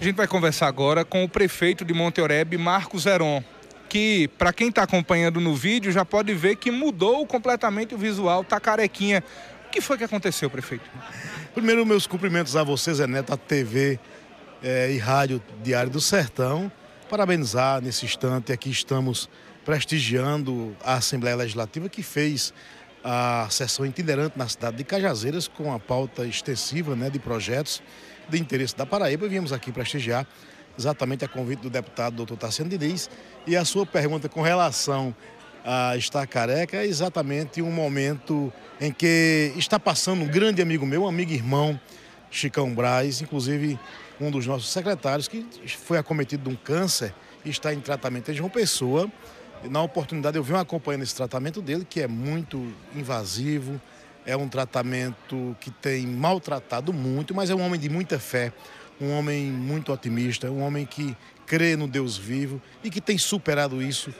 A gente vai conversar agora com o prefeito de Monte Oreb, Marcos Heron, que, para quem está acompanhando no vídeo, já pode ver que mudou completamente o visual, tá carequinha. O que foi que aconteceu, prefeito? Primeiro, meus cumprimentos a você, Zé Neto, a TV eh, e Rádio Diário do Sertão. Parabenizar nesse instante, aqui estamos prestigiando a Assembleia Legislativa que fez a sessão itinerante na cidade de Cajazeiras com a pauta extensiva né, de projetos de interesse da Paraíba. Viemos aqui prestigiar exatamente a convite do deputado doutor Tarciano Diniz e a sua pergunta com relação a estar careca é exatamente um momento em que está passando um grande amigo meu, um amigo irmão, Chicão Braz, inclusive um dos nossos secretários que foi acometido de um câncer e está em tratamento em João Pessoa. Na oportunidade eu venho acompanhando esse tratamento dele, que é muito invasivo, é um tratamento que tem maltratado muito, mas é um homem de muita fé, um homem muito otimista, um homem que crê no Deus vivo e que tem superado isso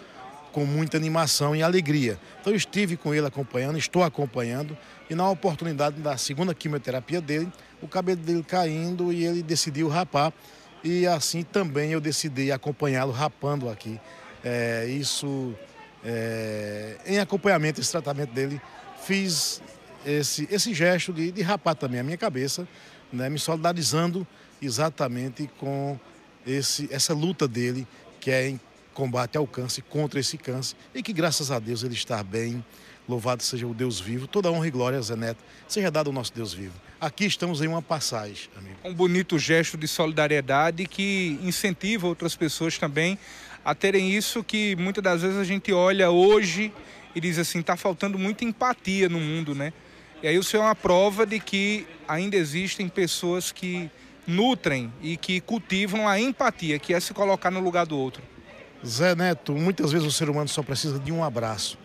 com muita animação e alegria. Então eu estive com ele acompanhando, estou acompanhando e na oportunidade da segunda quimioterapia dele, o cabelo dele caindo e ele decidiu rapar e assim também eu decidi acompanhá-lo rapando aqui. É, isso é, em acompanhamento esse tratamento dele fiz esse, esse gesto de, de rapar também a minha cabeça, né, me solidarizando exatamente com esse, essa luta dele, que é em combate ao câncer, contra esse câncer, e que graças a Deus ele está bem. Louvado seja o Deus vivo, toda honra e glória, Zé Neto, seja dado ao nosso Deus vivo. Aqui estamos em uma passagem, amigo. Um bonito gesto de solidariedade que incentiva outras pessoas também a terem isso que muitas das vezes a gente olha hoje e diz assim, está faltando muita empatia no mundo, né? E aí o senhor é uma prova de que ainda existem pessoas que nutrem e que cultivam a empatia, que é se colocar no lugar do outro. Zé Neto, muitas vezes o ser humano só precisa de um abraço,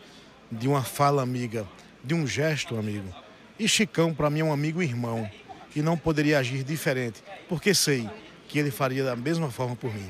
de uma fala amiga, de um gesto amigo. E Chicão, para mim, é um amigo e irmão, e não poderia agir diferente, porque sei que ele faria da mesma forma por mim.